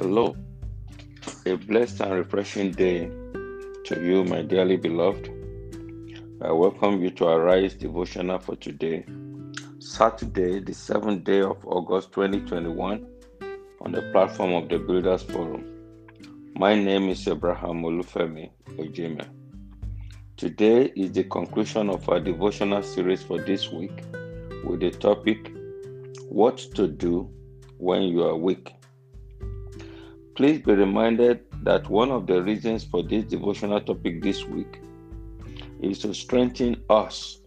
Hello, a blessed and refreshing day to you, my dearly beloved. I welcome you to Arise Devotional for today, Saturday, the 7th day of August 2021, on the platform of the Builders Forum. My name is Abraham Olufemi Ojime. Today is the conclusion of our devotional series for this week with the topic What to Do When You Are Weak. Please be reminded that one of the reasons for this devotional topic this week is to strengthen us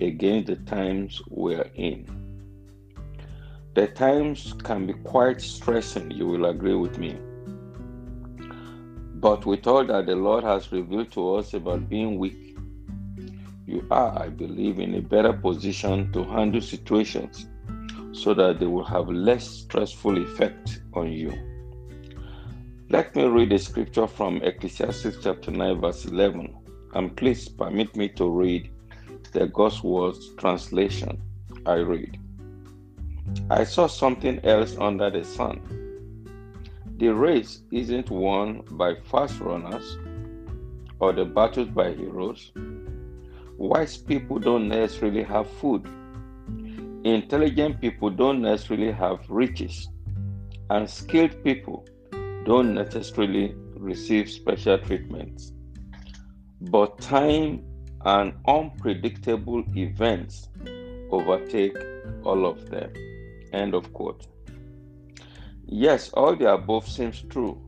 against the times we are in. The times can be quite stressing, you will agree with me. But with all that the Lord has revealed to us about being weak, you are, I believe, in a better position to handle situations so that they will have less stressful effect on you. Let me read a scripture from Ecclesiastes chapter 9, verse 11, and please permit me to read the Words translation. I read I saw something else under the sun. The race isn't won by fast runners or the battles by heroes. Wise people don't necessarily have food. Intelligent people don't necessarily have riches. And skilled people don't necessarily receive special treatments. But time and unpredictable events overtake all of them. End of quote. Yes, all the above seems true,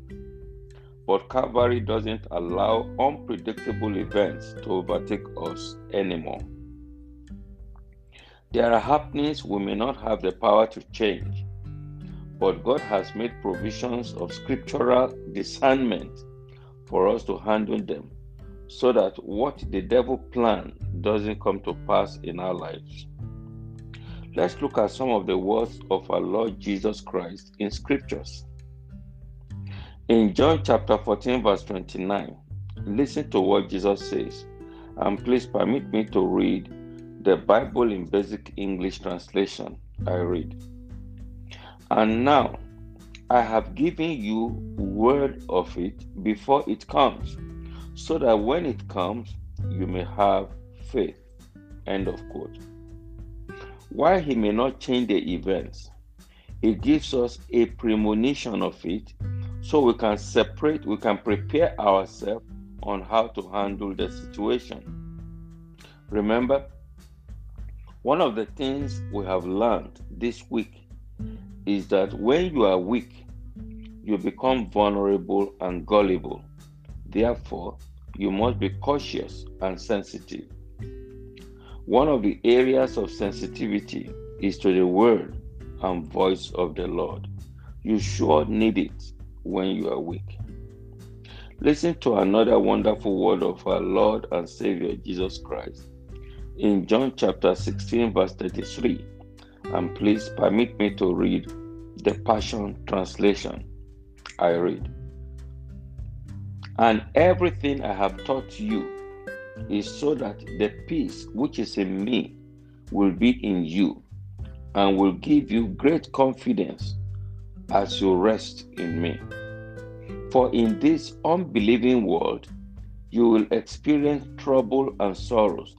but Calvary doesn't allow unpredictable events to overtake us anymore. There are happenings we may not have the power to change, but God has made provisions of scriptural discernment for us to handle them so that what the devil planned doesn't come to pass in our lives. Let's look at some of the words of our Lord Jesus Christ in scriptures. In John chapter 14, verse 29, listen to what Jesus says, and please permit me to read the Bible in basic English translation. I read. And now I have given you word of it before it comes, so that when it comes, you may have faith. End of quote. While he may not change the events, he gives us a premonition of it so we can separate, we can prepare ourselves on how to handle the situation. Remember, one of the things we have learned this week is that when you are weak, you become vulnerable and gullible. Therefore, you must be cautious and sensitive. One of the areas of sensitivity is to the word and voice of the Lord. You sure need it when you are weak. Listen to another wonderful word of our Lord and Savior Jesus Christ in John chapter 16, verse 33 and please permit me to read the Passion Translation. I read, And everything I have taught you is so that the peace which is in me will be in you and will give you great confidence as you rest in me. For in this unbelieving world, you will experience trouble and sorrows,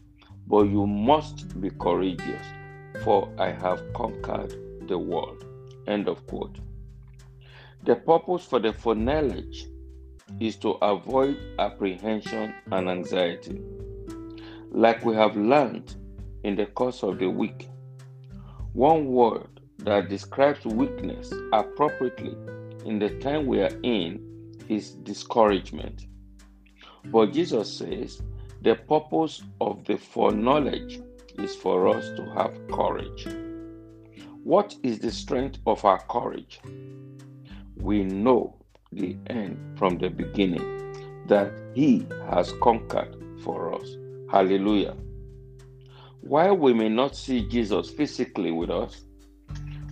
but you must be courageous for I have conquered the world. End of quote. The purpose for the foreknowledge is to avoid apprehension and anxiety. Like we have learned in the course of the week, one word that describes weakness appropriately in the time we are in is discouragement. But Jesus says the purpose of the foreknowledge is for us to have courage. What is the strength of our courage? We know the end from the beginning that He has conquered for us. Hallelujah. While we may not see Jesus physically with us,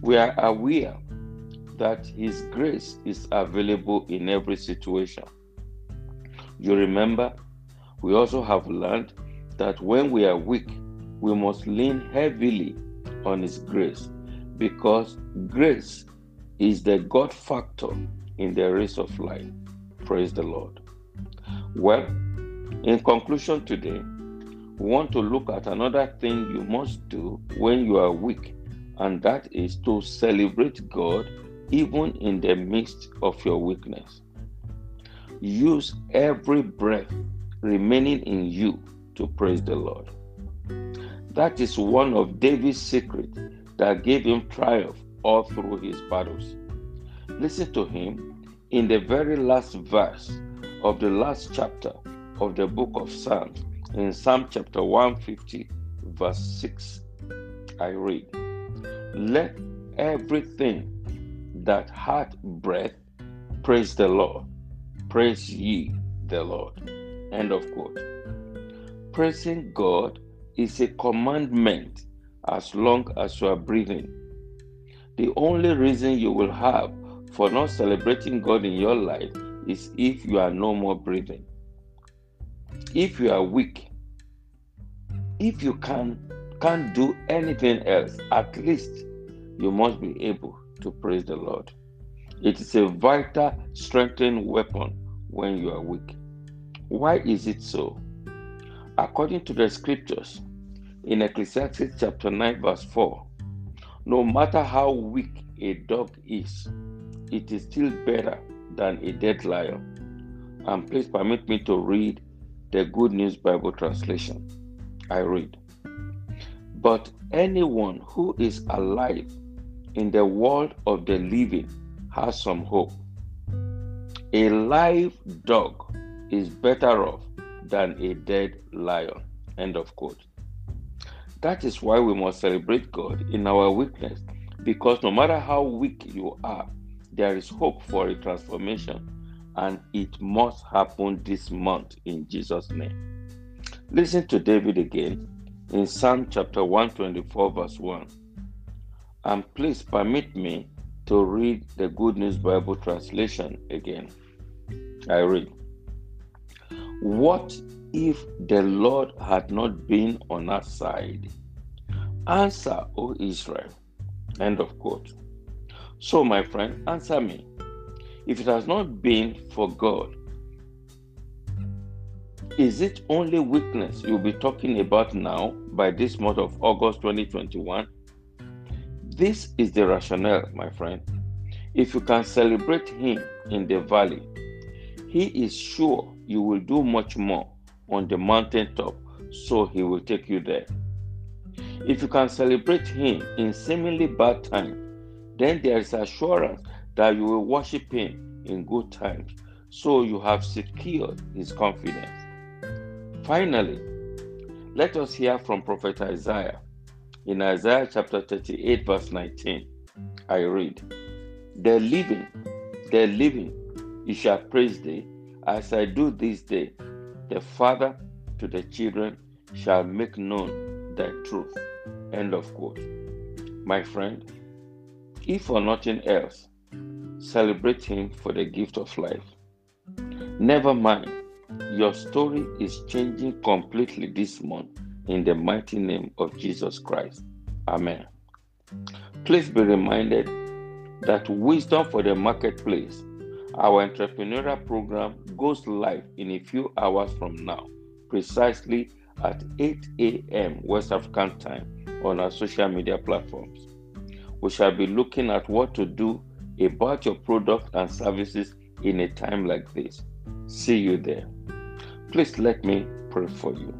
we are aware that His grace is available in every situation. You remember, we also have learned that when we are weak, we must lean heavily on His grace because grace is the God factor in the race of life. Praise the Lord. Well, in conclusion today, we want to look at another thing you must do when you are weak, and that is to celebrate God even in the midst of your weakness. Use every breath remaining in you to praise the Lord. That is one of David's secrets that gave him triumph all through his battles. Listen to him in the very last verse of the last chapter of the book of Psalms, in Psalm chapter 150, verse 6. I read, Let everything that hath breath praise the Lord. Praise ye the Lord. End of quote. Praising God is a commandment as long as you are breathing. The only reason you will have for not celebrating God in your life is if you are no more breathing. If you are weak, if you can can't do anything else, at least you must be able to praise the Lord. It is a vital strengthening weapon when you are weak. Why is it so? According to the scriptures, in Ecclesiastes chapter 9, verse 4, no matter how weak a dog is, it is still better than a dead lion. And please permit me to read the Good News Bible translation. I read, But anyone who is alive in the world of the living has some hope. A live dog is better off than a dead lion. End of quote. That is why we must celebrate God in our weakness, because no matter how weak you are, there is hope for a transformation, and it must happen this month in Jesus' name. Listen to David again in Psalm chapter 124, verse 1. And please permit me to read the Good News Bible translation again. I read What if the Lord had not been on our side? Answer, O Israel. End of quote. So, my friend, answer me. If it has not been for God, is it only weakness you'll be talking about now by this month of August 2021? This is the rationale, my friend. If you can celebrate Him in the valley, He is sure you will do much more on the mountaintop, so He will take you there. If you can celebrate Him in seemingly bad times, then there is assurance that you will worship Him in good times, so you have secured His confidence. Finally, let us hear from Prophet Isaiah in Isaiah chapter 38, verse 19, I read, The living, the living, you shall praise thee, as I do this day. The Father to the children shall make known thy truth. End of quote. My friend, if for nothing else, celebrate him for the gift of life. Never mind, your story is changing completely this month in the mighty name of Jesus Christ. Amen. Please be reminded that Wisdom for the Marketplace, our entrepreneurial program, goes live in a few hours from now, precisely at 8 a.m. West African time on our social media platforms. We shall be looking at what to do about your product and services in a time like this. See you there. Please let me pray for you.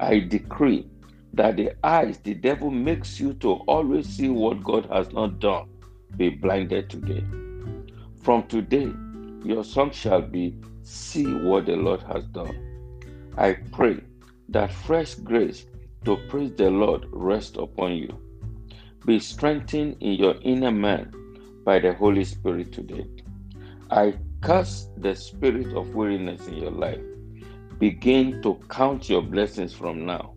I decree that the eyes the devil makes you to always see what God has not done be blinded today. From today, your song shall be See what the Lord has done. I pray that fresh grace to praise the Lord rest upon you. Be strengthened in your inner man by the Holy Spirit today. I curse the spirit of weariness in your life Begin to count your blessings from now.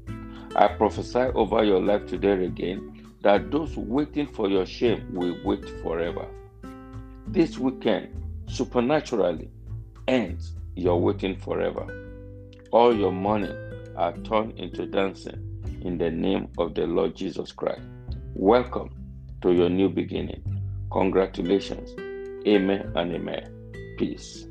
I prophesy over your life today again that those waiting for your shame will wait forever. This weekend, supernaturally, ends your waiting forever. All your money are turned into dancing in the name of the Lord Jesus Christ. Welcome to your new beginning. Congratulations. Amen and amen. Peace.